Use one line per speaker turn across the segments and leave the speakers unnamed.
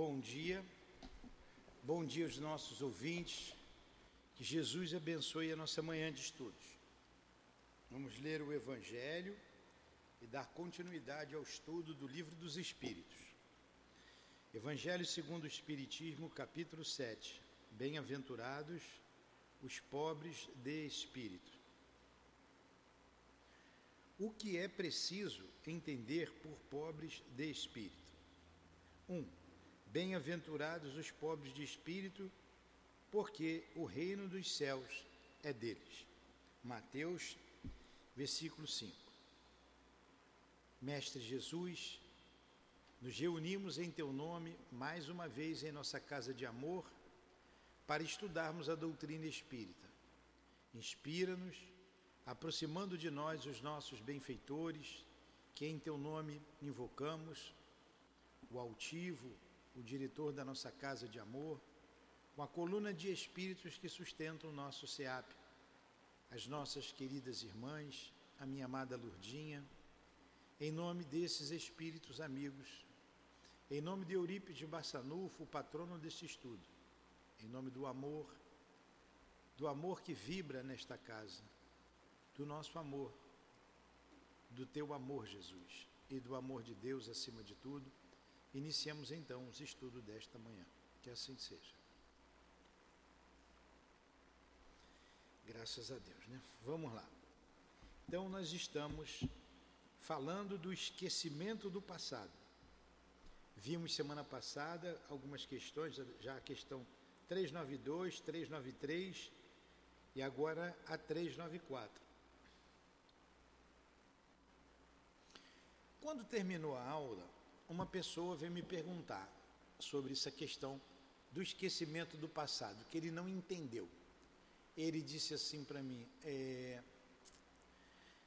Bom dia, bom dia aos nossos ouvintes, que Jesus abençoe a nossa manhã de estudos. Vamos ler o Evangelho e dar continuidade ao estudo do Livro dos Espíritos. Evangelho segundo o Espiritismo, capítulo 7. Bem-aventurados os pobres de espírito. O que é preciso entender por pobres de espírito? 1. Um, Bem-aventurados os pobres de espírito, porque o reino dos céus é deles. Mateus, versículo 5. Mestre Jesus, nos reunimos em teu nome mais uma vez em nossa casa de amor para estudarmos a doutrina espírita. Inspira-nos, aproximando de nós os nossos benfeitores, que em teu nome invocamos, o altivo, o diretor da nossa casa de amor, com a coluna de espíritos que sustentam o nosso SEAP, as nossas queridas irmãs, a minha amada Lurdinha, em nome desses espíritos amigos, em nome de Eurípides Barçanufo, o patrono desse estudo, em nome do amor, do amor que vibra nesta casa, do nosso amor, do teu amor, Jesus, e do amor de Deus acima de tudo, iniciamos então os estudos desta manhã. Que assim seja. Graças a Deus, né? Vamos lá. Então nós estamos falando do esquecimento do passado. Vimos semana passada algumas questões, já a questão 392, 393 e agora a 394. Quando terminou a aula, uma pessoa veio me perguntar sobre essa questão do esquecimento do passado, que ele não entendeu. Ele disse assim para mim: é,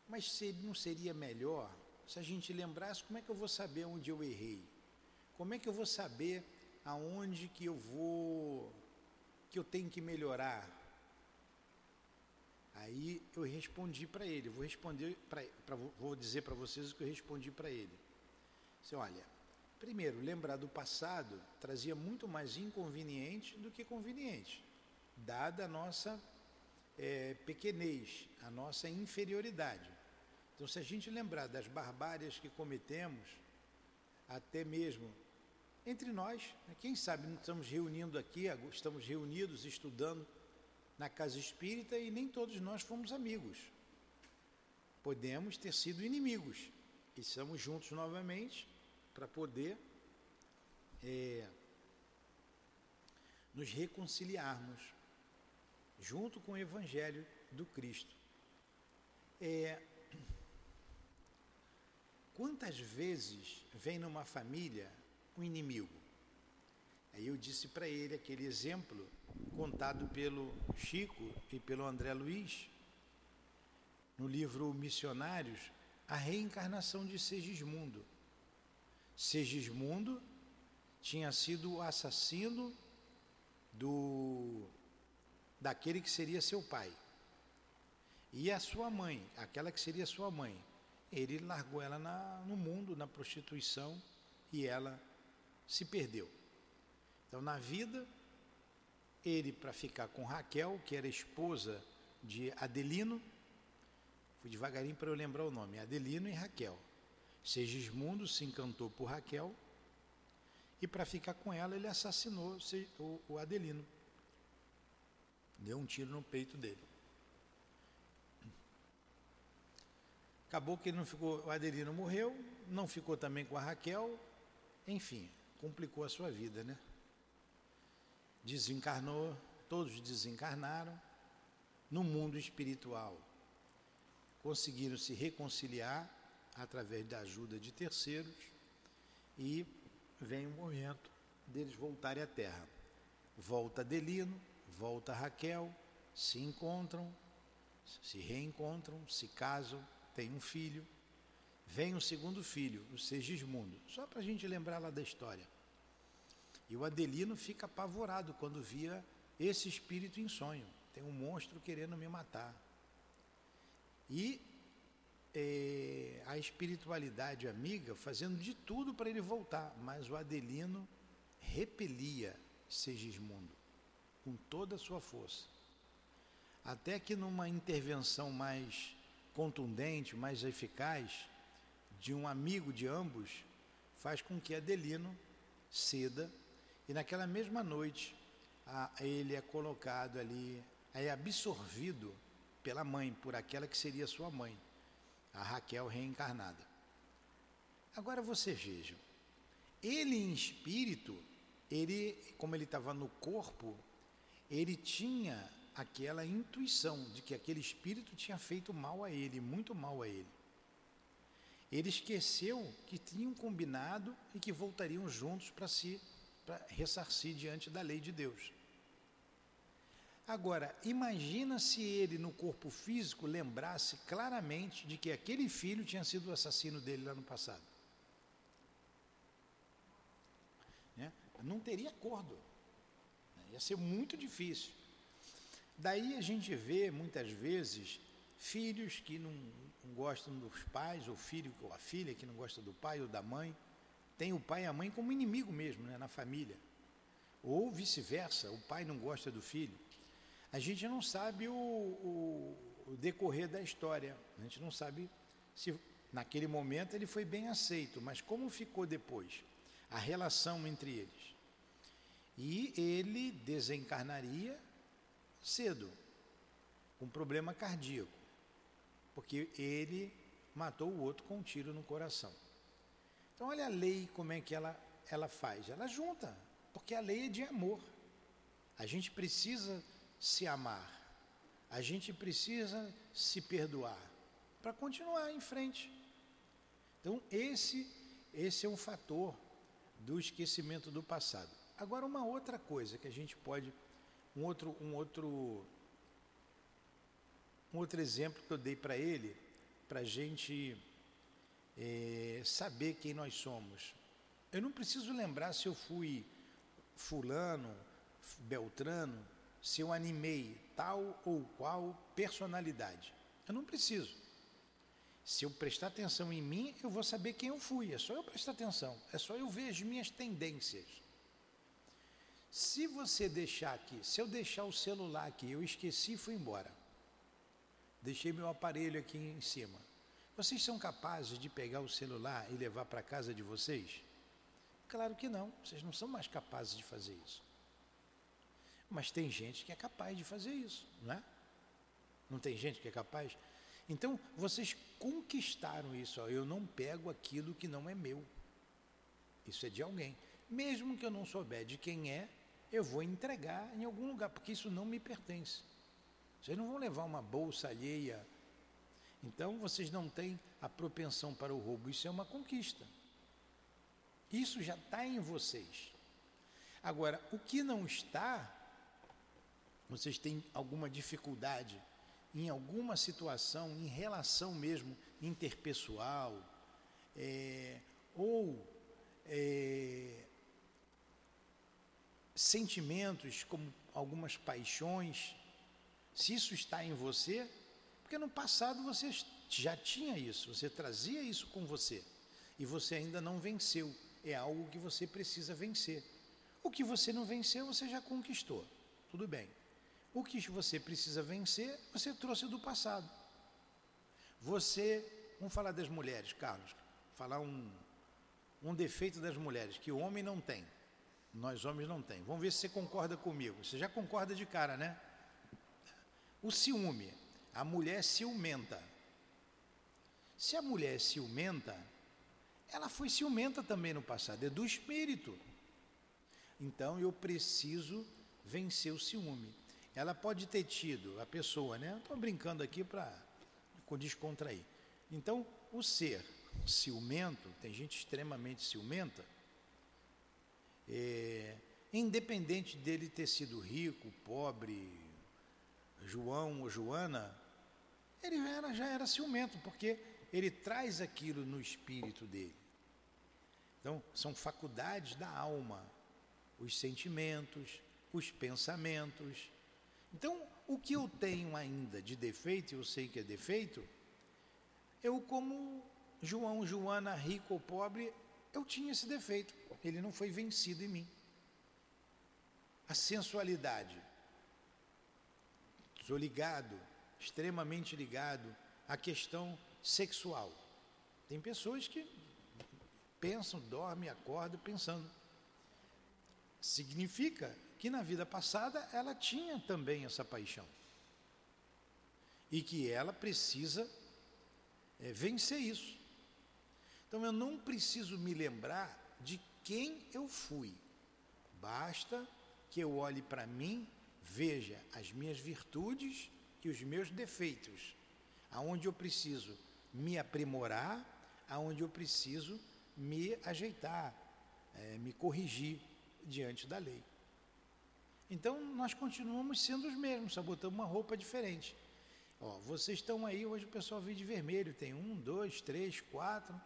Mas se não seria melhor se a gente lembrasse como é que eu vou saber onde eu errei? Como é que eu vou saber aonde que eu vou que eu tenho que melhorar? Aí eu respondi para ele, vou responder pra, vou dizer para vocês o que eu respondi para ele. Você olha, primeiro, lembrar do passado trazia muito mais inconveniente do que conveniente, dada a nossa é, pequenez, a nossa inferioridade. Então, se a gente lembrar das barbárias que cometemos, até mesmo entre nós. Né? Quem sabe não estamos reunindo aqui, estamos reunidos estudando na casa espírita e nem todos nós fomos amigos. Podemos ter sido inimigos e estamos juntos novamente para poder é, nos reconciliarmos junto com o Evangelho do Cristo. É, quantas vezes vem numa família o inimigo. Aí eu disse para ele aquele exemplo contado pelo Chico e pelo André Luiz, no livro Missionários, a reencarnação de Segismundo. Segismundo tinha sido o assassino do daquele que seria seu pai. E a sua mãe, aquela que seria sua mãe, ele largou ela na, no mundo, na prostituição, e ela se perdeu. Então, na vida, ele, para ficar com Raquel, que era esposa de Adelino, fui devagarinho para eu lembrar o nome, Adelino e Raquel. Segismundo se encantou por Raquel e, para ficar com ela, ele assassinou o Adelino. Deu um tiro no peito dele. Acabou que ele não ficou, o Adelino morreu, não ficou também com a Raquel, enfim, complicou a sua vida, né? Desencarnou, todos desencarnaram no mundo espiritual. Conseguiram se reconciliar através da ajuda de terceiros e vem o momento deles voltarem à Terra. Volta Delino, volta Raquel, se encontram, se reencontram, se casam, têm um filho Vem o segundo filho, o Segismundo, só para a gente lembrar lá da história. E o Adelino fica apavorado quando via esse espírito em sonho. Tem um monstro querendo me matar. E é, a espiritualidade amiga fazendo de tudo para ele voltar, mas o Adelino repelia Segismundo com toda a sua força. Até que numa intervenção mais contundente, mais eficaz, de um amigo de ambos, faz com que Adelino ceda e naquela mesma noite a, ele é colocado ali, é absorvido pela mãe, por aquela que seria sua mãe, a Raquel reencarnada. Agora você veja, ele em espírito, ele, como ele estava no corpo, ele tinha aquela intuição de que aquele espírito tinha feito mal a ele, muito mal a ele. Ele esqueceu que tinham combinado e que voltariam juntos para se para ressarcir diante da lei de Deus. Agora, imagina se ele no corpo físico lembrasse claramente de que aquele filho tinha sido o assassino dele lá no passado. Né? Não teria acordo. Ia ser muito difícil. Daí a gente vê muitas vezes filhos que não, não gostam dos pais, ou filho ou a filha que não gosta do pai ou da mãe, tem o pai e a mãe como inimigo mesmo né, na família. Ou vice-versa, o pai não gosta do filho. A gente não sabe o, o, o decorrer da história, a gente não sabe se naquele momento ele foi bem aceito, mas como ficou depois a relação entre eles. E ele desencarnaria cedo, com problema cardíaco, porque ele matou o outro com um tiro no coração. Então olha a lei como é que ela, ela faz. Ela junta, porque a lei é de amor. A gente precisa se amar. A gente precisa se perdoar para continuar em frente. Então esse esse é um fator do esquecimento do passado. Agora uma outra coisa que a gente pode um outro, um outro, um outro exemplo que eu dei para ele, para a gente é, saber quem nós somos. Eu não preciso lembrar se eu fui fulano, beltrano, se eu animei tal ou qual personalidade. Eu não preciso. Se eu prestar atenção em mim, eu vou saber quem eu fui. É só eu prestar atenção. É só eu ver as minhas tendências. Se você deixar aqui, se eu deixar o celular aqui, eu esqueci e fui embora. Deixei meu aparelho aqui em cima. Vocês são capazes de pegar o celular e levar para casa de vocês? Claro que não, vocês não são mais capazes de fazer isso. Mas tem gente que é capaz de fazer isso, não é? Não tem gente que é capaz? Então, vocês conquistaram isso. Ó, eu não pego aquilo que não é meu. Isso é de alguém. Mesmo que eu não souber de quem é, eu vou entregar em algum lugar, porque isso não me pertence. Vocês não vão levar uma bolsa alheia. Então vocês não têm a propensão para o roubo. Isso é uma conquista. Isso já está em vocês. Agora, o que não está, vocês têm alguma dificuldade em alguma situação, em relação mesmo interpessoal, é, ou é, sentimentos, como algumas paixões, se isso está em você, porque no passado você já tinha isso, você trazia isso com você e você ainda não venceu. É algo que você precisa vencer. O que você não venceu, você já conquistou. Tudo bem. O que você precisa vencer, você trouxe do passado. Você, vamos falar das mulheres, Carlos, falar um, um defeito das mulheres que o homem não tem. Nós homens não tem. Vamos ver se você concorda comigo. Você já concorda de cara, né? O ciúme. A mulher ciumenta. Se a mulher é ciumenta, ela foi ciumenta também no passado, é do espírito. Então eu preciso vencer o ciúme. Ela pode ter tido, a pessoa, né? Estou brincando aqui para descontrair. Então, o ser ciumento, tem gente extremamente ciumenta, é, independente dele ter sido rico, pobre, João ou Joana, ele era, já era ciumento, porque ele traz aquilo no espírito dele. Então, são faculdades da alma, os sentimentos, os pensamentos. Então, o que eu tenho ainda de defeito, eu sei que é defeito, eu, como João, Joana, rico ou pobre, eu tinha esse defeito. Ele não foi vencido em mim. a sensualidade. Estou ligado, extremamente ligado à questão sexual. Tem pessoas que pensam, dormem, acordam pensando. Significa que na vida passada ela tinha também essa paixão. E que ela precisa é, vencer isso. Então eu não preciso me lembrar de quem eu fui. Basta que eu olhe para mim, veja as minhas virtudes e os meus defeitos, aonde eu preciso me aprimorar, aonde eu preciso me ajeitar, é, me corrigir diante da lei. Então nós continuamos sendo os mesmos, só botamos uma roupa diferente. Ó, vocês estão aí, hoje o pessoal vê de vermelho, tem um, dois, três, quatro.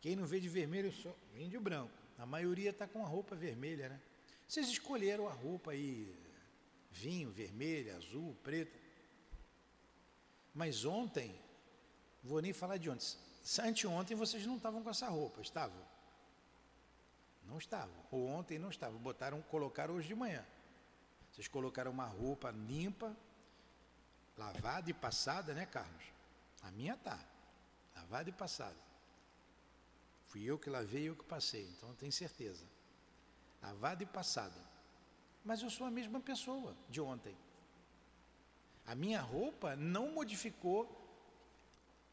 Quem não vê de vermelho só vem de branco. A maioria está com a roupa vermelha, né? Vocês escolheram a roupa aí, vinho, vermelha, azul, preta. Mas ontem, vou nem falar de ontem, anteontem vocês não estavam com essa roupa, estavam? Não estavam. Ou ontem não estavam. Botaram, colocaram hoje de manhã. Vocês colocaram uma roupa limpa, lavada e passada, né, Carlos? A minha tá. Lavada e passada. Fui eu que lavei e eu que passei, então eu tenho certeza. Lavada e passada. Mas eu sou a mesma pessoa de ontem. A minha roupa não modificou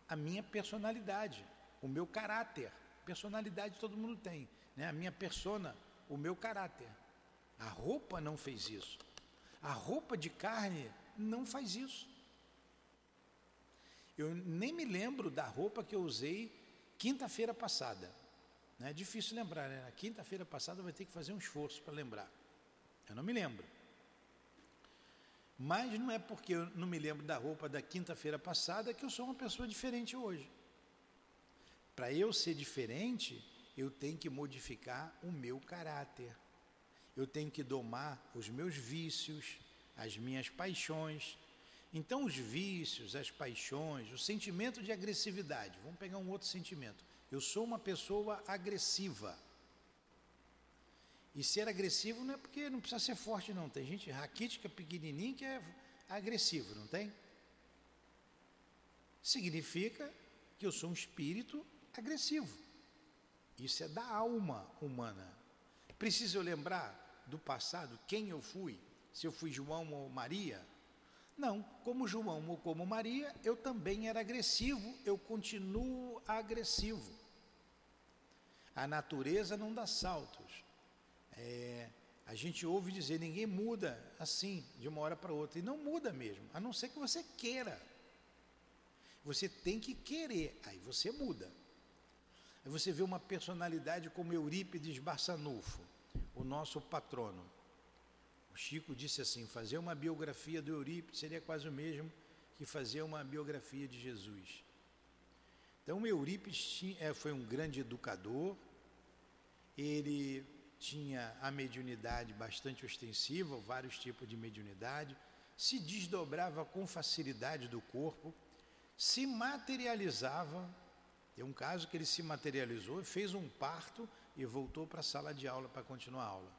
a minha personalidade, o meu caráter. Personalidade todo mundo tem, né? A minha persona, o meu caráter. A roupa não fez isso. A roupa de carne não faz isso. Eu nem me lembro da roupa que eu usei quinta-feira passada. É difícil lembrar, né? Na quinta-feira passada vai ter que fazer um esforço para lembrar. Eu não me lembro. Mas não é porque eu não me lembro da roupa da quinta-feira passada que eu sou uma pessoa diferente hoje. Para eu ser diferente, eu tenho que modificar o meu caráter. Eu tenho que domar os meus vícios, as minhas paixões. Então, os vícios, as paixões, o sentimento de agressividade. Vamos pegar um outro sentimento. Eu sou uma pessoa agressiva. E ser agressivo não é porque não precisa ser forte, não. Tem gente raquítica, pequenininho, que é agressivo, não tem? Significa que eu sou um espírito agressivo. Isso é da alma humana. Preciso lembrar do passado, quem eu fui? Se eu fui João ou Maria? Não, como João ou como Maria, eu também era agressivo, eu continuo agressivo. A natureza não dá saltos. É, a gente ouve dizer, ninguém muda assim, de uma hora para outra. E não muda mesmo, a não ser que você queira. Você tem que querer, aí você muda. Aí você vê uma personalidade como Eurípides Barçanufo, o nosso patrono. O Chico disse assim: fazer uma biografia do Eurípides seria quase o mesmo que fazer uma biografia de Jesus. Então, Eurípides é, foi um grande educador, ele tinha a mediunidade bastante ostensiva, vários tipos de mediunidade, se desdobrava com facilidade do corpo, se materializava. Tem um caso que ele se materializou, fez um parto e voltou para a sala de aula para continuar a aula.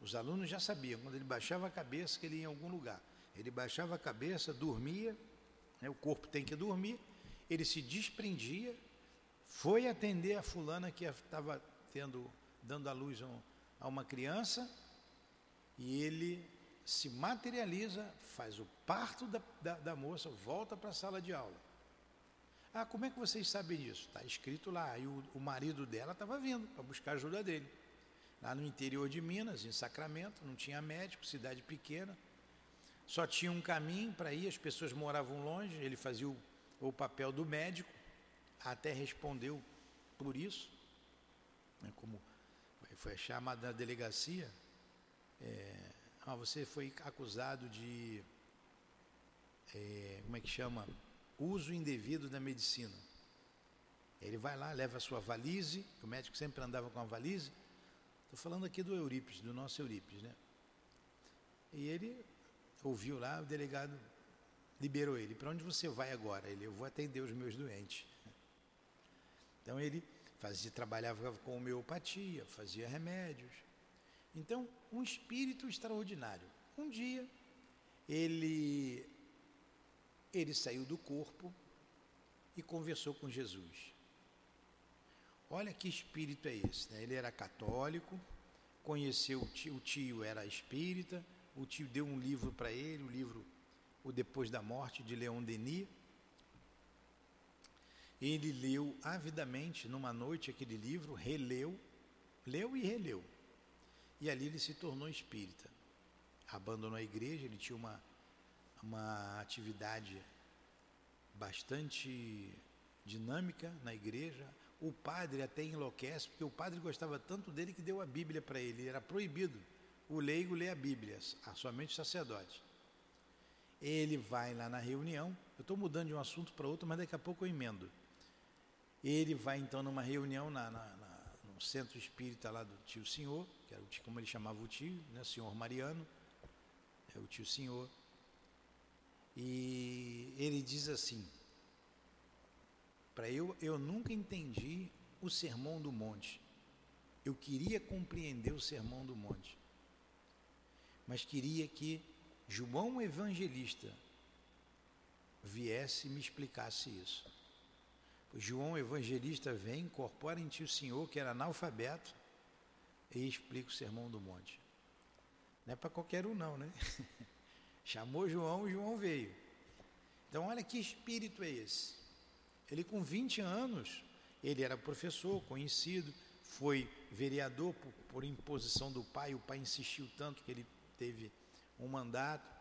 Os alunos já sabiam, quando ele baixava a cabeça, que ele ia em algum lugar. Ele baixava a cabeça, dormia, né, o corpo tem que dormir, ele se desprendia, foi atender a fulana que estava tendo dando à luz a uma criança, e ele se materializa, faz o parto da, da, da moça, volta para a sala de aula. Ah, como é que vocês sabem disso? Está escrito lá. E o, o marido dela estava vindo para buscar ajuda dele. Lá no interior de Minas, em Sacramento, não tinha médico, cidade pequena. Só tinha um caminho para ir, as pessoas moravam longe, ele fazia o, o papel do médico, até respondeu por isso, né, como foi chamado na delegacia, é, ah, você foi acusado de, é, como é que chama, uso indevido da medicina. Ele vai lá, leva a sua valise, o médico sempre andava com a valise. Estou falando aqui do Eurípides, do nosso Eurípides, né? E ele ouviu lá, o delegado liberou ele. Para onde você vai agora? Ele, eu vou atender os meus doentes. Então ele fazia, trabalhava com homeopatia, fazia remédios. Então, um espírito extraordinário. Um dia, ele, ele saiu do corpo e conversou com Jesus. Olha que espírito é esse. Né? Ele era católico, conheceu o tio, o tio era espírita, o tio deu um livro para ele, o livro O Depois da Morte, de Leon Denis. Ele leu avidamente numa noite aquele livro, releu, leu e releu. E ali ele se tornou espírita. Abandonou a igreja, ele tinha uma, uma atividade bastante dinâmica na igreja. O padre até enlouquece, porque o padre gostava tanto dele que deu a Bíblia para ele. Era proibido o leigo ler a Bíblia, somente o sacerdote. Ele vai lá na reunião. Eu estou mudando de um assunto para outro, mas daqui a pouco eu emendo. Ele vai então numa reunião na, na, na, no centro espírita lá do tio Senhor, que era o como ele chamava o tio, né, senhor Mariano, é o tio Senhor. E ele diz assim: para eu, eu nunca entendi o sermão do monte. Eu queria compreender o sermão do monte, mas queria que João Evangelista viesse e me explicasse isso. O João Evangelista vem, incorpora em ti o Senhor, que era analfabeto, e explica o sermão do monte. Não é para qualquer um, não, né? Chamou João, João veio. Então, olha que espírito é esse. Ele com 20 anos, ele era professor, conhecido, foi vereador por, por imposição do pai, o pai insistiu tanto que ele teve um mandato,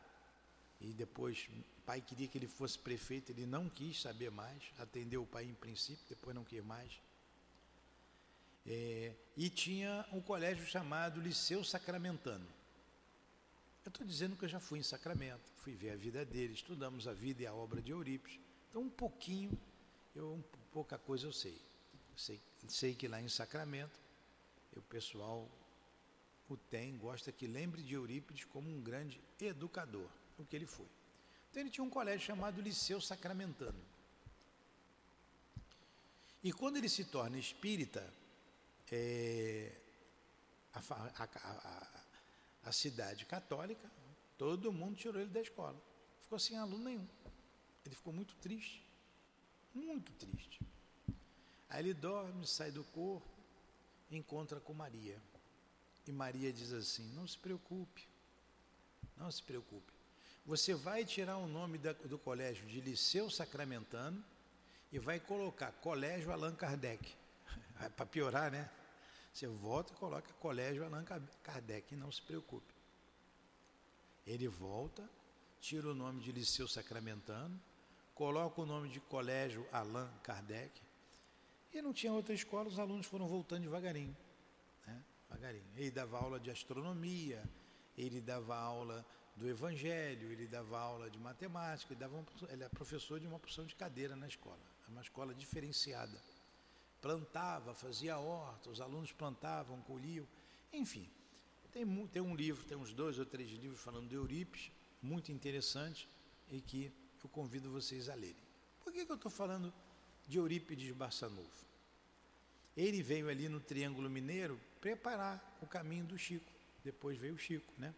e depois o pai queria que ele fosse prefeito, ele não quis saber mais, atendeu o pai em princípio, depois não quis mais. É, e tinha um colégio chamado Liceu Sacramentano. Eu estou dizendo que eu já fui em Sacramento, fui ver a vida dele, estudamos a vida e a obra de Eurípides. Então, um pouquinho eu, pouca coisa eu sei. sei. Sei que lá em Sacramento, o pessoal o tem, gosta que lembre de Eurípides como um grande educador, o que ele foi. Então ele tinha um colégio chamado Liceu Sacramentano. E quando ele se torna espírita, é, a, a, a, a, cidade católica, todo mundo tirou ele da escola. Ficou sem aluno nenhum. Ele ficou muito triste muito triste. Aí ele dorme, sai do corpo, encontra com Maria. E Maria diz assim: Não se preocupe, não se preocupe. Você vai tirar o nome da, do colégio de Liceu Sacramentano e vai colocar Colégio Allan Kardec. Para piorar, né? Você volta e coloca Colégio Allan Kardec, não se preocupe. Ele volta, tira o nome de Liceu Sacramentano, coloca o nome de Colégio Allan Kardec. E não tinha outra escola, os alunos foram voltando devagarinho. Né? devagarinho. Ele dava aula de astronomia, ele dava aula do Evangelho, ele dava aula de matemática, ele, dava um, ele é professor de uma porção de cadeira na escola. Uma escola diferenciada. Plantava, fazia horta, os alunos plantavam, colhiam, enfim. Tem, tem um livro, tem uns dois ou três livros falando de Eurípides, muito interessante, e que eu convido vocês a lerem. Por que, que eu estou falando de Eurípides Barçanufo? Ele veio ali no Triângulo Mineiro preparar o caminho do Chico. Depois veio o Chico, né?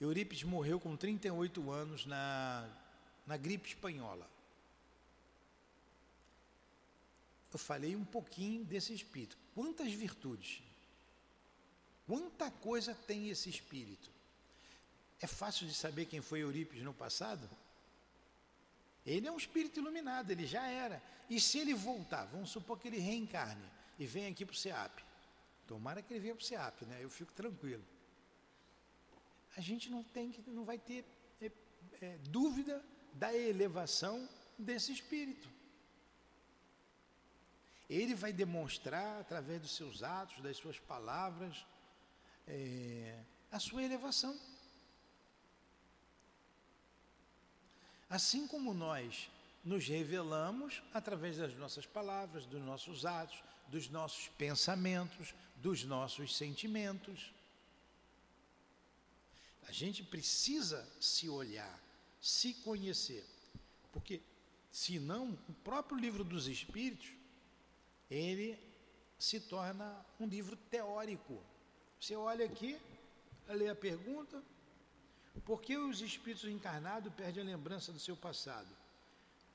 Eurípides morreu com 38 anos na, na gripe espanhola. Eu falei um pouquinho desse espírito. Quantas virtudes, quanta coisa tem esse espírito. É fácil de saber quem foi Eurípides no passado? Ele é um espírito iluminado, ele já era. E se ele voltar, vamos supor que ele reencarne e venha aqui para o SEAP. Tomara que ele venha para o SEAP, né? Eu fico tranquilo. A gente não tem que, não vai ter é, é, dúvida da elevação desse espírito. Ele vai demonstrar através dos seus atos, das suas palavras, é, a sua elevação. Assim como nós nos revelamos através das nossas palavras, dos nossos atos, dos nossos pensamentos, dos nossos sentimentos. A gente precisa se olhar, se conhecer, porque senão o próprio livro dos Espíritos ele se torna um livro teórico. Você olha aqui, lê a pergunta, por que os espíritos encarnados perdem a lembrança do seu passado?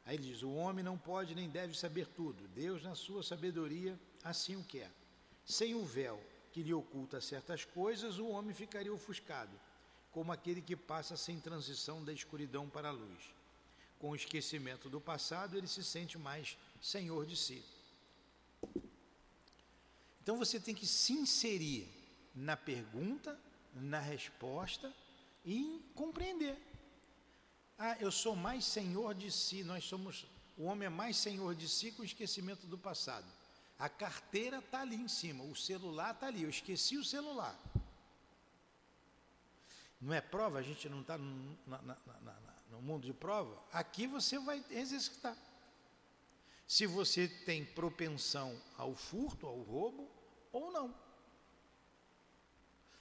Aí ele diz: o homem não pode nem deve saber tudo. Deus, na sua sabedoria, assim o quer. Sem o véu que lhe oculta certas coisas, o homem ficaria ofuscado, como aquele que passa sem transição da escuridão para a luz. Com o esquecimento do passado, ele se sente mais senhor de si. Então você tem que se inserir na pergunta, na resposta e compreender. Ah, eu sou mais senhor de si, nós somos, o homem é mais senhor de si com o esquecimento do passado. A carteira está ali em cima, o celular está ali, eu esqueci o celular. Não é prova, a gente não está no, no mundo de prova. Aqui você vai exercitar. Se você tem propensão ao furto, ao roubo, ou não.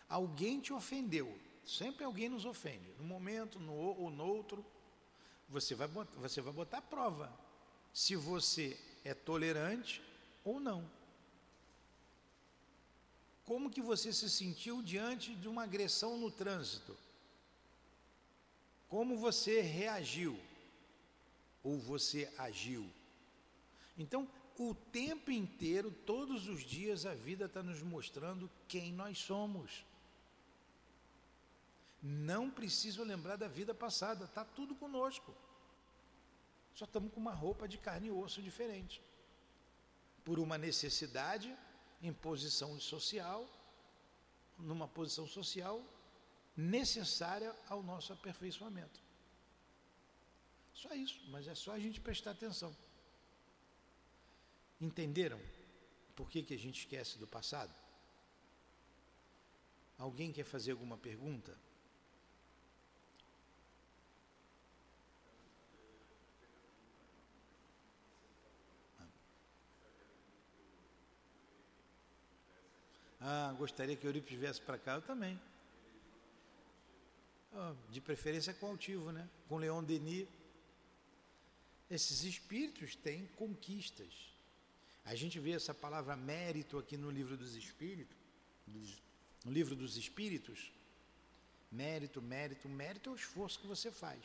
Alguém te ofendeu, sempre alguém nos ofende, no momento no, ou no outro, você vai, você vai botar prova se você é tolerante ou não. Como que você se sentiu diante de uma agressão no trânsito? Como você reagiu? Ou você agiu? Então, o tempo inteiro, todos os dias, a vida está nos mostrando quem nós somos. Não preciso lembrar da vida passada, está tudo conosco. Só estamos com uma roupa de carne e osso diferente. Por uma necessidade, em posição social, numa posição social necessária ao nosso aperfeiçoamento. Só isso, mas é só a gente prestar atenção. Entenderam por que, que a gente esquece do passado? Alguém quer fazer alguma pergunta? Ah, gostaria que Eurípides viesse para cá, eu também. De preferência com altivo, né? Com Leon Denis. Esses espíritos têm conquistas. A gente vê essa palavra mérito aqui no livro dos espíritos, no livro dos espíritos. Mérito, mérito, mérito é o esforço que você faz.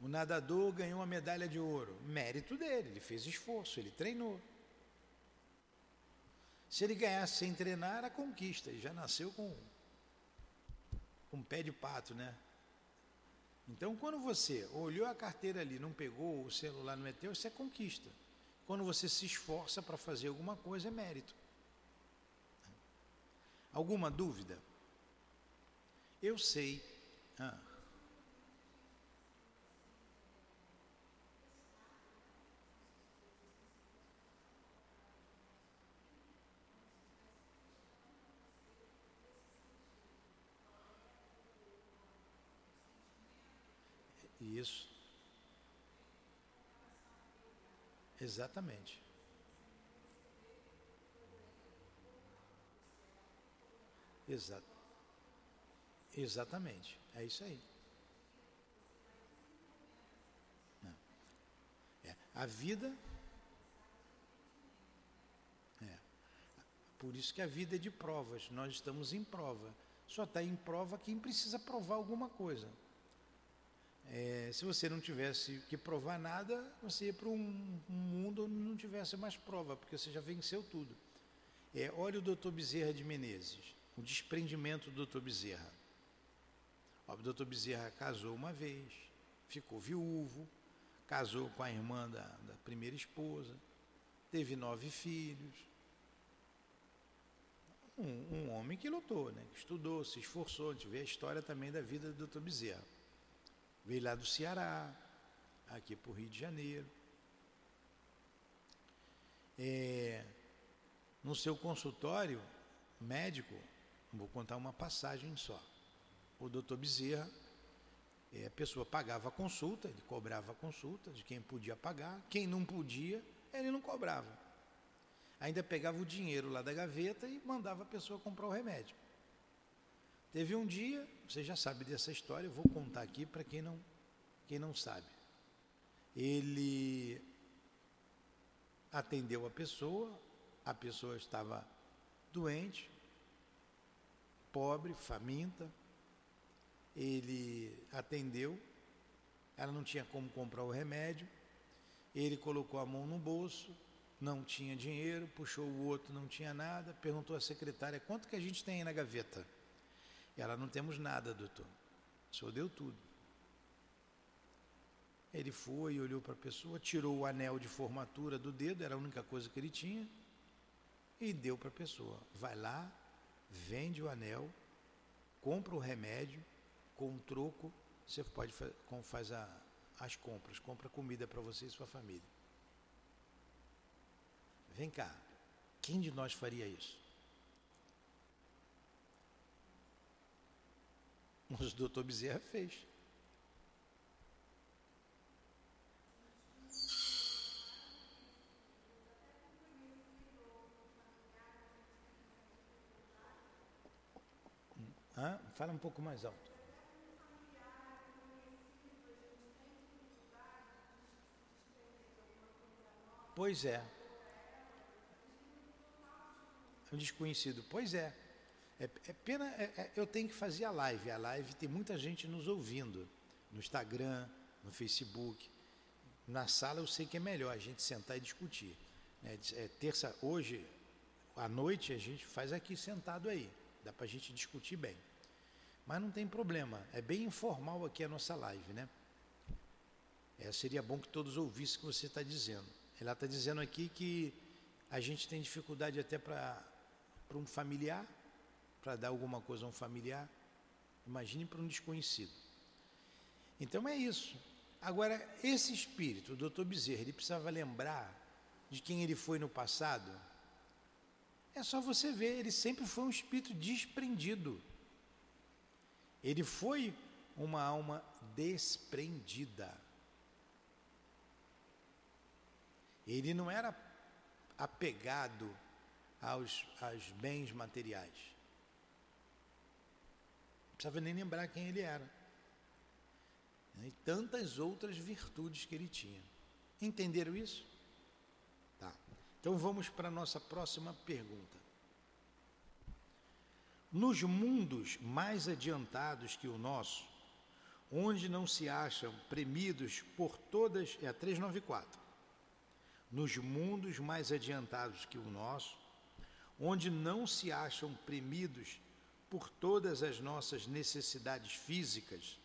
O nadador ganhou uma medalha de ouro. Mérito dele, ele fez esforço, ele treinou. Se ele ganhasse sem treinar, era conquista. Ele já nasceu com, com pé de pato, né? Então, quando você olhou a carteira ali, não pegou, o celular não meteu, isso é conquista. Quando você se esforça para fazer alguma coisa, é mérito. Alguma dúvida? Eu sei. Ah. Isso. Exatamente. Exato. Exatamente. É isso aí. É. A vida. É. Por isso que a vida é de provas. Nós estamos em prova. Só está em prova quem precisa provar alguma coisa. É, se você não tivesse que provar nada, você ia para um, um, mundo onde não tivesse mais prova, porque você já venceu tudo. É, olha o doutor Bezerra de Menezes, o desprendimento do doutor Bezerra. O doutor Bezerra casou uma vez, ficou viúvo, casou com a irmã da, da primeira esposa, teve nove filhos. Um, um homem que lutou, né? que estudou, se esforçou. A gente vê a história também da vida do doutor Bezerra. Veio lá do Ceará, aqui para o Rio de Janeiro. É, no seu consultório médico, vou contar uma passagem só. O doutor Bezerra, é, a pessoa pagava a consulta, ele cobrava a consulta de quem podia pagar, quem não podia, ele não cobrava. Ainda pegava o dinheiro lá da gaveta e mandava a pessoa comprar o remédio. Teve um dia, você já sabe dessa história, eu vou contar aqui para quem não, quem não sabe. Ele atendeu a pessoa, a pessoa estava doente, pobre, faminta, ele atendeu, ela não tinha como comprar o remédio, ele colocou a mão no bolso, não tinha dinheiro, puxou o outro, não tinha nada, perguntou à secretária quanto que a gente tem aí na gaveta. Ela não temos nada, doutor. O senhor deu tudo. Ele foi, olhou para a pessoa, tirou o anel de formatura do dedo, era a única coisa que ele tinha, e deu para a pessoa. Vai lá, vende o anel, compra o remédio, com um troco, você pode faz a, as compras, compra comida para você e sua família. Vem cá, quem de nós faria isso? Mas o doutor Bezerra fez. Hã? Fala um pouco mais alto. Pois é. É um desconhecido. Pois é. É, é pena, é, é, eu tenho que fazer a live. A live tem muita gente nos ouvindo. No Instagram, no Facebook. Na sala eu sei que é melhor a gente sentar e discutir. É, é terça, hoje, à noite, a gente faz aqui sentado aí. Dá para a gente discutir bem. Mas não tem problema. É bem informal aqui a nossa live, né? É, seria bom que todos ouvissem o que você está dizendo. Ela está dizendo aqui que a gente tem dificuldade até para um familiar, para dar alguma coisa a um familiar. Imagine para um desconhecido. Então é isso. Agora, esse espírito, o doutor Bezerra, ele precisava lembrar de quem ele foi no passado. É só você ver, ele sempre foi um espírito desprendido. Ele foi uma alma desprendida. Ele não era apegado aos, aos bens materiais. Precisava nem lembrar quem ele era. E tantas outras virtudes que ele tinha. Entenderam isso? Tá. Então vamos para a nossa próxima pergunta. Nos mundos mais adiantados que o nosso, onde não se acham premidos por todas. É a 394 nos mundos mais adiantados que o nosso, onde não se acham premidos por todas as nossas necessidades físicas,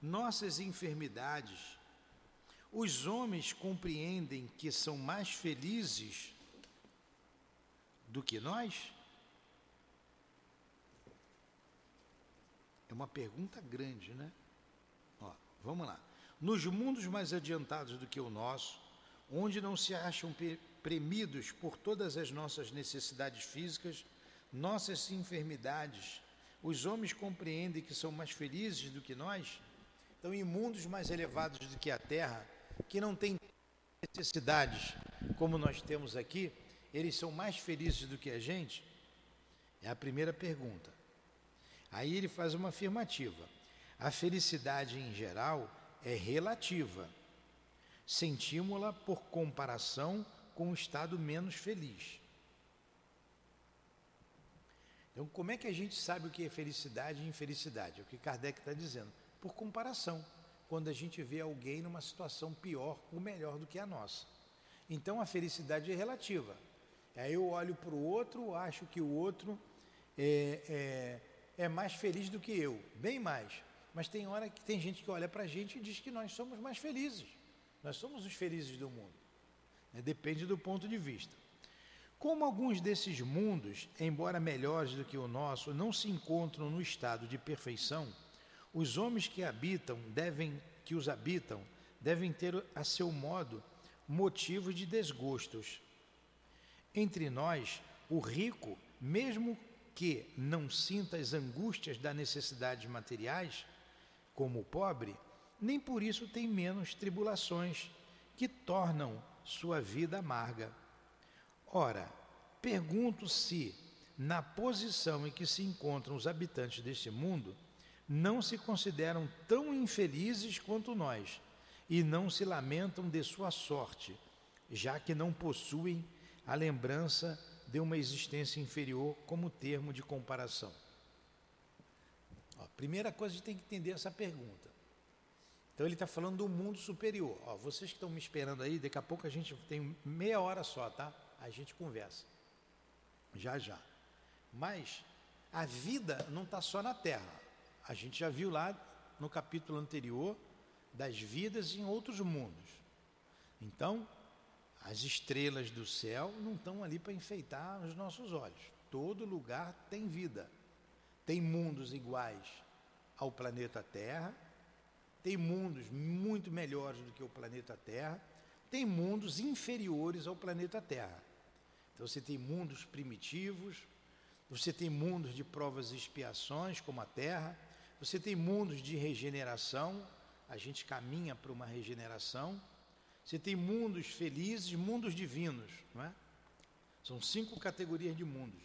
nossas enfermidades, os homens compreendem que são mais felizes do que nós? É uma pergunta grande, né? Ó, vamos lá. Nos mundos mais adiantados do que o nosso, onde não se acham premidos por todas as nossas necessidades físicas, nossas enfermidades, os homens compreendem que são mais felizes do que nós? Então, em mundos mais elevados do que a Terra, que não têm necessidades como nós temos aqui, eles são mais felizes do que a gente? É a primeira pergunta. Aí ele faz uma afirmativa. A felicidade em geral é relativa sentimos-la por comparação com o estado menos feliz. Então, como é que a gente sabe o que é felicidade e infelicidade? É o que Kardec está dizendo. Por comparação, quando a gente vê alguém numa situação pior ou melhor do que a nossa. Então, a felicidade é relativa. Aí eu olho para o outro, acho que o outro é, é, é mais feliz do que eu, bem mais. Mas tem hora que tem gente que olha para a gente e diz que nós somos mais felizes. Nós somos os felizes do mundo. Né? Depende do ponto de vista. Como alguns desses mundos, embora melhores do que o nosso, não se encontram no estado de perfeição, os homens que habitam devem que os habitam devem ter a seu modo motivos de desgostos. Entre nós, o rico, mesmo que não sinta as angústias das necessidades materiais, como o pobre, nem por isso tem menos tribulações que tornam sua vida amarga. Ora, pergunto se, na posição em que se encontram os habitantes deste mundo, não se consideram tão infelizes quanto nós e não se lamentam de sua sorte, já que não possuem a lembrança de uma existência inferior como termo de comparação. Ó, primeira coisa, gente tem que entender essa pergunta. Então ele está falando do mundo superior. Ó, vocês que estão me esperando aí, daqui a pouco a gente tem meia hora só, tá? A gente conversa. Já já. Mas a vida não está só na Terra. A gente já viu lá no capítulo anterior das vidas em outros mundos. Então, as estrelas do céu não estão ali para enfeitar os nossos olhos. Todo lugar tem vida. Tem mundos iguais ao planeta Terra, tem mundos muito melhores do que o planeta Terra, tem mundos inferiores ao planeta Terra. Então você tem mundos primitivos, você tem mundos de provas e expiações, como a Terra, você tem mundos de regeneração, a gente caminha para uma regeneração. Você tem mundos felizes, mundos divinos, não é? São cinco categorias de mundos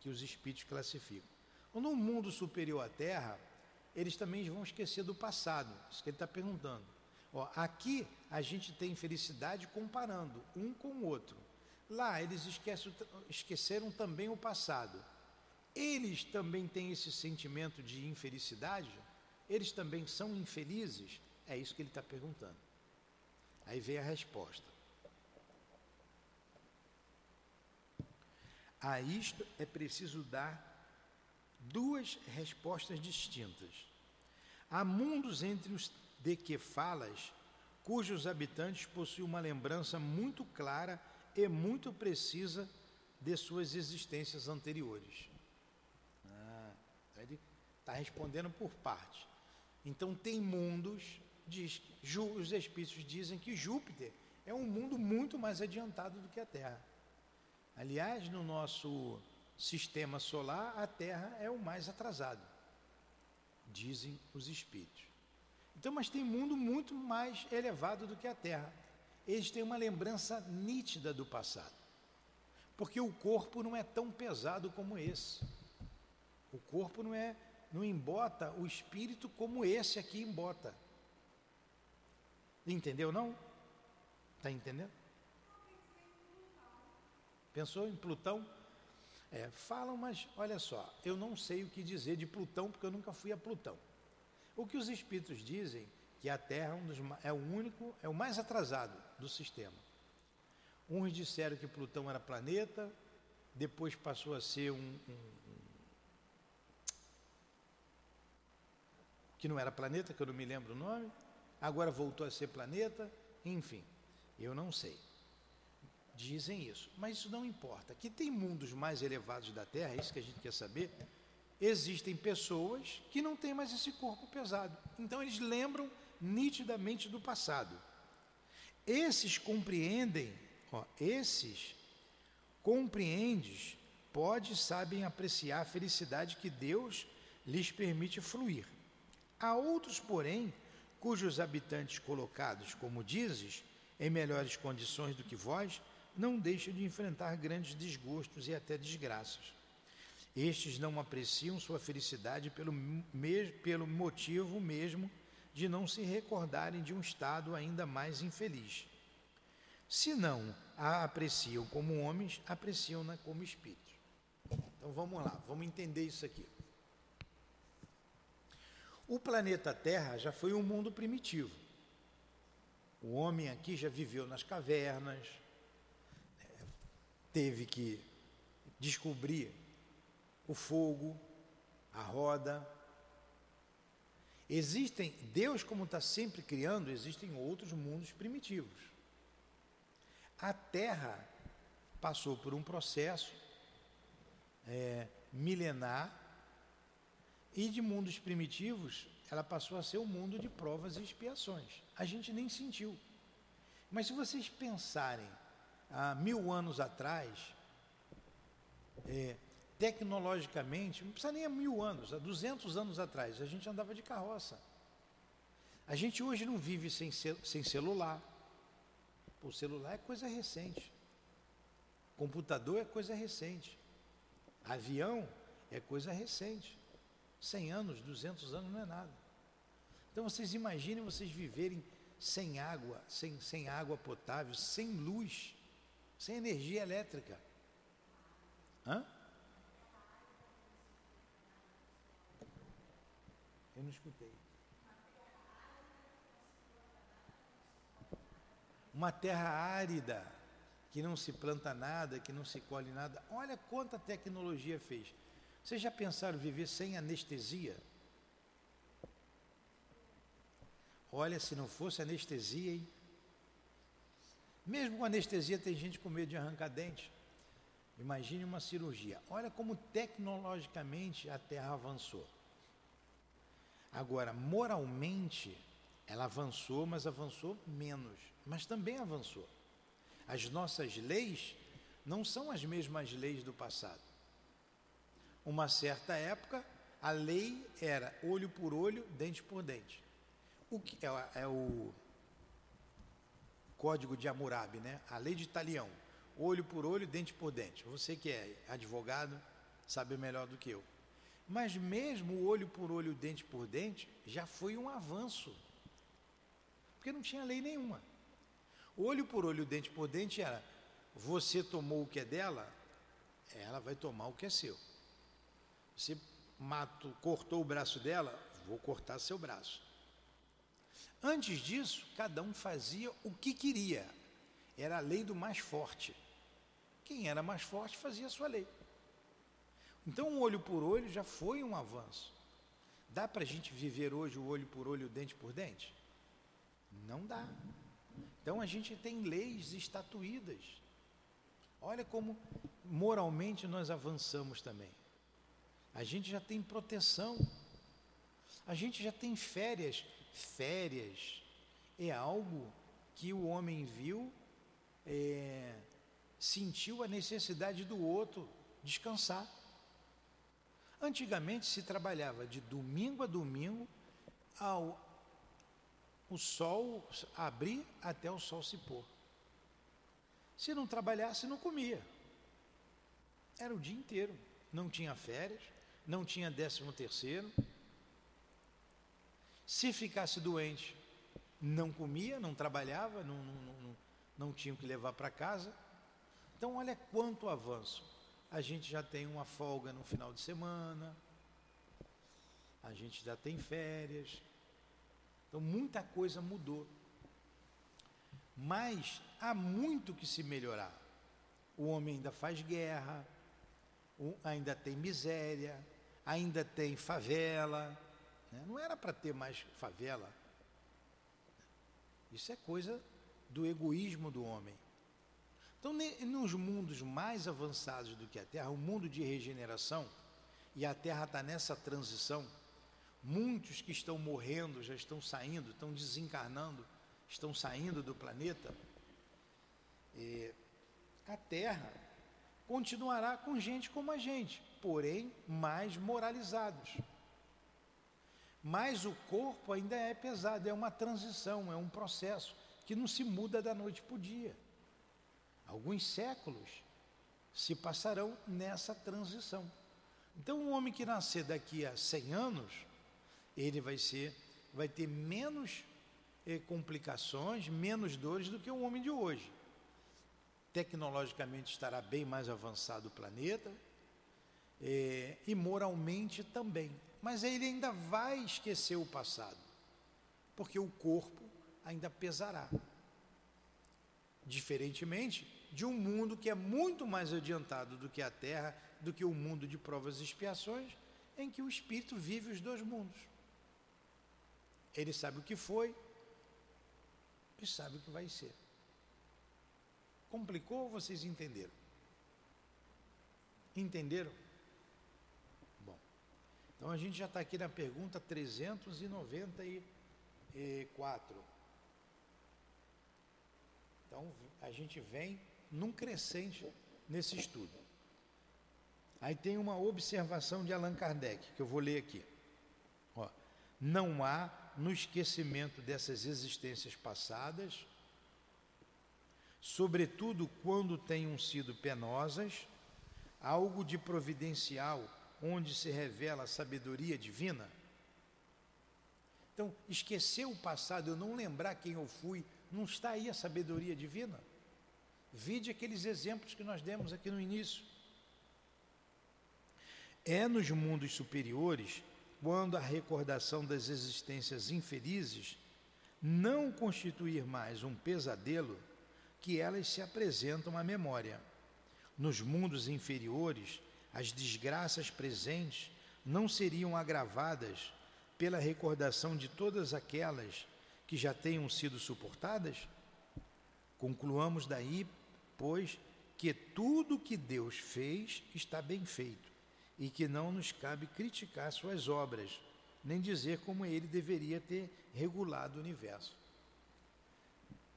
que os espíritos classificam. No mundo superior à Terra, eles também vão esquecer do passado, isso que ele está perguntando. Ó, aqui a gente tem felicidade comparando um com o outro. Lá eles esquecem, esqueceram também o passado. Eles também têm esse sentimento de infelicidade? Eles também são infelizes? É isso que ele está perguntando. Aí vem a resposta. A isto é preciso dar duas respostas distintas. Há mundos entre os de que falas, cujos habitantes possuem uma lembrança muito clara e muito precisa de suas existências anteriores. Ah, ele está respondendo por parte. Então, tem mundos, diz, os espíritos dizem que Júpiter é um mundo muito mais adiantado do que a Terra. Aliás, no nosso sistema solar, a Terra é o mais atrasado, dizem os espíritos. Então, mas tem mundo muito mais elevado do que a Terra. Eles têm uma lembrança nítida do passado. Porque o corpo não é tão pesado como esse. O corpo não é não embota o espírito como esse aqui embota. Entendeu não? Está entendendo? Pensou em Plutão? É, falam, mas olha só, eu não sei o que dizer de Plutão porque eu nunca fui a Plutão. O que os espíritos dizem que a Terra é, um dos, é o único, é o mais atrasado do sistema. Uns disseram que Plutão era planeta, depois passou a ser um, um, que não era planeta, que eu não me lembro o nome, agora voltou a ser planeta, enfim, eu não sei. Dizem isso, mas isso não importa. Que tem mundos mais elevados da Terra, é isso que a gente quer saber. Existem pessoas que não têm mais esse corpo pesado, então eles lembram nitidamente do passado. Esses compreendem, ó, esses compreendes, pode sabem apreciar a felicidade que Deus lhes permite fluir. Há outros, porém, cujos habitantes colocados, como dizes, em melhores condições do que vós, não deixam de enfrentar grandes desgostos e até desgraças. Estes não apreciam sua felicidade pelo, pelo motivo mesmo de não se recordarem de um estado ainda mais infeliz. Se não a apreciam como homens, apreciam-na como espíritos. Então vamos lá, vamos entender isso aqui. O planeta Terra já foi um mundo primitivo. O homem aqui já viveu nas cavernas, teve que descobrir o fogo, a roda. Existem, Deus, como está sempre criando, existem outros mundos primitivos. A Terra passou por um processo é, milenar e de mundos primitivos, ela passou a ser um mundo de provas e expiações. A gente nem sentiu. Mas se vocês pensarem há mil anos atrás, é, tecnologicamente, não precisa nem há mil anos, há duzentos anos atrás, a gente andava de carroça. A gente hoje não vive sem, sem celular. O celular é coisa recente. Computador é coisa recente. Avião é coisa recente. 100 anos, 200 anos não é nada. Então vocês imaginem vocês viverem sem água, sem, sem água potável, sem luz, sem energia elétrica. Hã? Eu não escutei. Uma terra árida, que não se planta nada, que não se colhe nada. Olha quanta tecnologia fez. Vocês já pensaram viver sem anestesia? Olha, se não fosse anestesia, hein? Mesmo com anestesia, tem gente com medo de arrancar dente. Imagine uma cirurgia. Olha como tecnologicamente a Terra avançou. Agora, moralmente, ela avançou, mas avançou menos. Mas também avançou. As nossas leis não são as mesmas leis do passado. Uma certa época, a lei era olho por olho, dente por dente. O que é, é o código de Hammurabi, né? A lei de Talião, olho por olho, dente por dente. Você que é advogado sabe melhor do que eu. Mas mesmo olho por olho, dente por dente, já foi um avanço. Porque não tinha lei nenhuma. Olho por olho, dente por dente era você tomou o que é dela, ela vai tomar o que é seu. Você cortou o braço dela, vou cortar seu braço. Antes disso, cada um fazia o que queria. Era a lei do mais forte. Quem era mais forte fazia a sua lei. Então, o olho por olho já foi um avanço. Dá para a gente viver hoje o olho por olho, dente por dente? Não dá. Então, a gente tem leis estatuídas. Olha como moralmente nós avançamos também. A gente já tem proteção. A gente já tem férias férias é algo que o homem viu, é, sentiu a necessidade do outro descansar. Antigamente se trabalhava de domingo a domingo ao o sol abrir até o sol se pôr. Se não trabalhasse, não comia. Era o dia inteiro. Não tinha férias, não tinha décimo terceiro, se ficasse doente, não comia, não trabalhava, não, não, não, não tinha que levar para casa. Então, olha quanto avanço. A gente já tem uma folga no final de semana, a gente já tem férias. Então, muita coisa mudou. Mas há muito que se melhorar. O homem ainda faz guerra, ainda tem miséria, ainda tem favela né? Não era para ter mais favela. Isso é coisa do egoísmo do homem. Então, nos mundos mais avançados do que a Terra, o mundo de regeneração, e a Terra está nessa transição, muitos que estão morrendo já estão saindo, estão desencarnando, estão saindo do planeta. E a Terra continuará com gente como a gente, porém mais moralizados. Mas o corpo ainda é pesado, é uma transição, é um processo que não se muda da noite para o dia. Alguns séculos se passarão nessa transição. Então, um homem que nascer daqui a 100 anos, ele vai ser, vai ter menos eh, complicações, menos dores do que o homem de hoje. Tecnologicamente estará bem mais avançado o planeta eh, e moralmente também mas ele ainda vai esquecer o passado, porque o corpo ainda pesará. Diferentemente de um mundo que é muito mais adiantado do que a Terra, do que o mundo de provas e expiações, em que o espírito vive os dois mundos. Ele sabe o que foi e sabe o que vai ser. Complicou ou vocês entenderam? Entenderam? Então a gente já está aqui na pergunta 394. Então a gente vem num crescente nesse estudo. Aí tem uma observação de Allan Kardec, que eu vou ler aqui. Ó, não há no esquecimento dessas existências passadas, sobretudo quando tenham sido penosas, algo de providencial onde se revela a sabedoria divina? Então, esquecer o passado, eu não lembrar quem eu fui, não está aí a sabedoria divina? Vide aqueles exemplos que nós demos aqui no início. É nos mundos superiores, quando a recordação das existências infelizes não constituir mais um pesadelo, que elas se apresentam à memória. Nos mundos inferiores, as desgraças presentes não seriam agravadas pela recordação de todas aquelas que já tenham sido suportadas? Concluamos daí, pois, que tudo que Deus fez está bem feito e que não nos cabe criticar suas obras, nem dizer como ele deveria ter regulado o universo.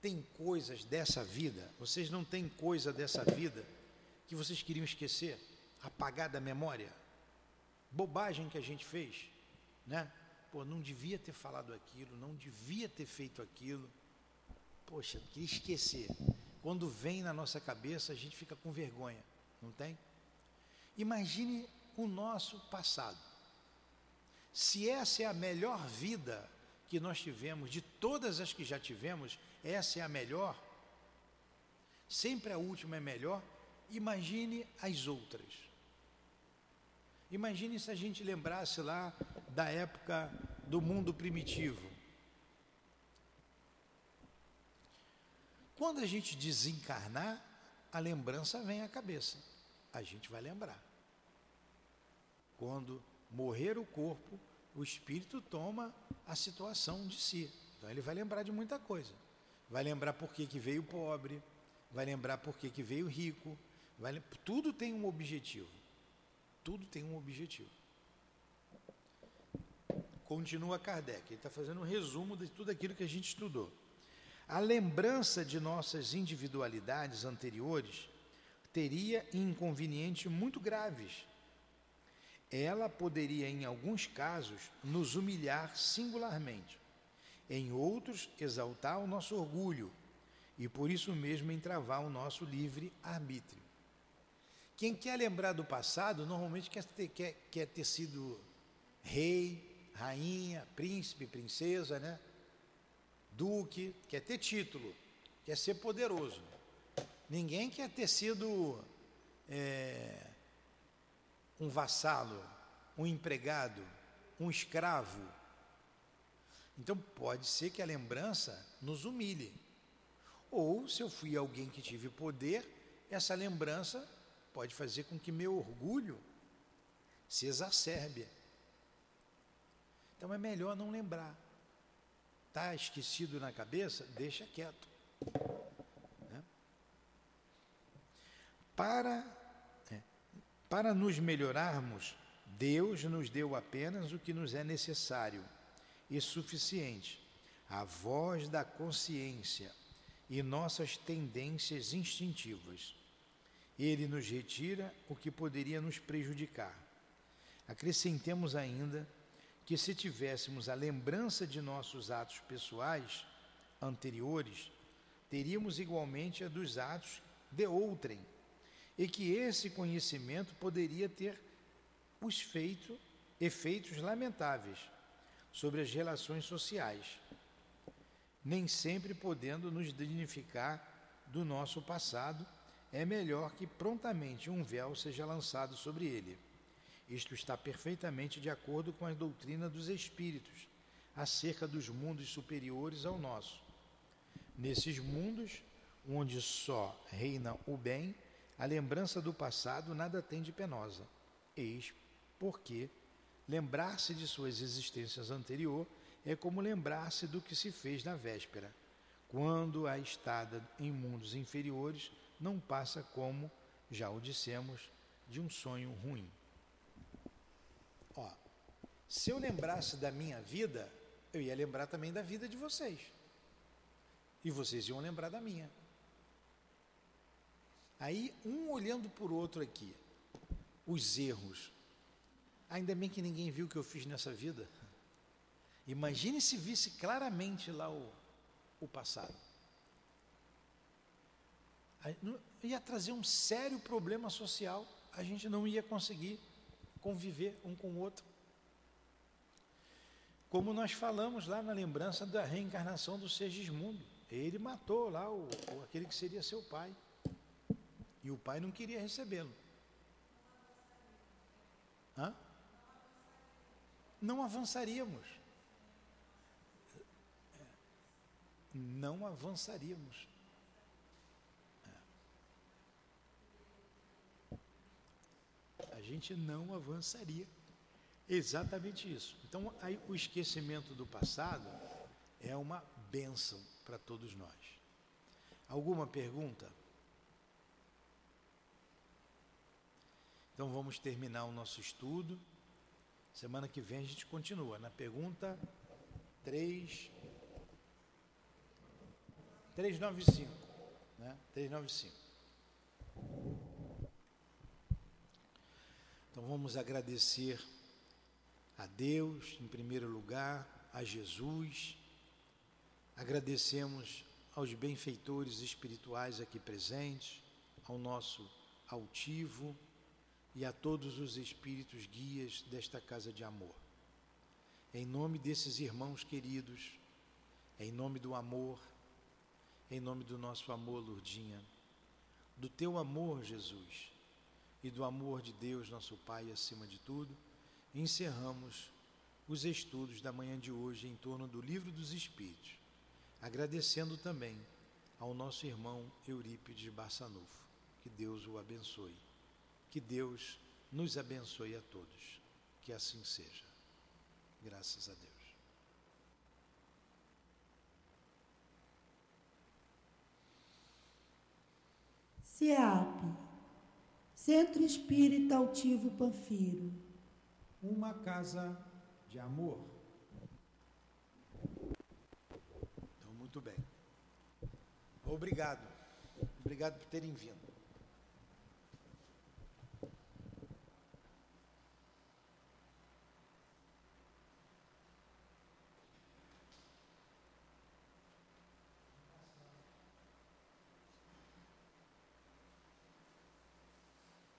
Tem coisas dessa vida, vocês não têm coisa dessa vida que vocês queriam esquecer, apagar da memória? Bobagem que a gente fez, né? Pô, não devia ter falado aquilo, não devia ter feito aquilo. Poxa, queria esquecer. Quando vem na nossa cabeça, a gente fica com vergonha, não tem? Imagine o nosso passado. Se essa é a melhor vida que nós tivemos, de todas as que já tivemos, essa é a melhor, sempre a última é melhor, imagine as outras. Imagine se a gente lembrasse lá da época do mundo primitivo. Quando a gente desencarnar, a lembrança vem à cabeça. A gente vai lembrar. Quando morrer o corpo, o espírito toma a situação de si. Então ele vai lembrar de muita coisa. Vai lembrar por que, que veio pobre, vai lembrar por que, que veio rico, vai, tudo tem um objetivo. Tudo tem um objetivo. Continua Kardec, ele está fazendo um resumo de tudo aquilo que a gente estudou. A lembrança de nossas individualidades anteriores teria inconvenientes muito graves ela poderia, em alguns casos, nos humilhar singularmente, em outros, exaltar o nosso orgulho e, por isso mesmo, entravar o nosso livre arbítrio. Quem quer lembrar do passado, normalmente quer ter, quer, quer ter sido rei, rainha, príncipe, princesa, né? Duque, quer ter título, quer ser poderoso. Ninguém quer ter sido. É, um vassalo, um empregado, um escravo. Então pode ser que a lembrança nos humilhe. Ou se eu fui alguém que tive poder, essa lembrança pode fazer com que meu orgulho se exacerbe. Então é melhor não lembrar. Está esquecido na cabeça? Deixa quieto. Né? Para para nos melhorarmos, Deus nos deu apenas o que nos é necessário e suficiente, a voz da consciência e nossas tendências instintivas. Ele nos retira o que poderia nos prejudicar. Acrescentemos ainda que, se tivéssemos a lembrança de nossos atos pessoais anteriores, teríamos igualmente a dos atos de outrem e que esse conhecimento poderia ter os feito, efeitos lamentáveis sobre as relações sociais, nem sempre podendo nos dignificar do nosso passado, é melhor que prontamente um véu seja lançado sobre ele. Isto está perfeitamente de acordo com a doutrina dos espíritos acerca dos mundos superiores ao nosso. Nesses mundos, onde só reina o bem, a lembrança do passado nada tem de penosa. Eis porque lembrar-se de suas existências anterior é como lembrar-se do que se fez na véspera, quando a estada em mundos inferiores não passa como, já o dissemos, de um sonho ruim. Se eu lembrasse da minha vida, eu ia lembrar também da vida de vocês. E vocês iam lembrar da minha. Aí, um olhando por outro aqui, os erros. Ainda bem que ninguém viu o que eu fiz nessa vida. Imagine se visse claramente lá o, o passado. Ia trazer um sério problema social, a gente não ia conseguir conviver um com o outro. Como nós falamos lá na lembrança da reencarnação do Sergismundo. Ele matou lá o, aquele que seria seu pai. E o pai não queria recebê-lo. Hã? Não avançaríamos. Não avançaríamos. A gente não avançaria. Exatamente isso. Então, aí, o esquecimento do passado é uma bênção para todos nós. Alguma pergunta? Então, vamos terminar o nosso estudo. Semana que vem a gente continua na pergunta 3. 395. Né? 395. Então, vamos agradecer a Deus, em primeiro lugar, a Jesus. Agradecemos aos benfeitores espirituais aqui presentes, ao nosso altivo e a todos os espíritos guias desta casa de amor. Em nome desses irmãos queridos, em nome do amor, em nome do nosso amor, Lourdinha, do teu amor, Jesus, e do amor de Deus, nosso Pai, acima de tudo, encerramos os estudos da manhã de hoje em torno do Livro dos Espíritos, agradecendo também ao nosso irmão Eurípides Barçanufo. Que Deus o abençoe. Que Deus nos abençoe a todos. Que assim seja. Graças a Deus.
CEAP, Centro Espírita Altivo Panfiro
uma casa de amor. Então, muito bem. Obrigado. Obrigado por terem vindo.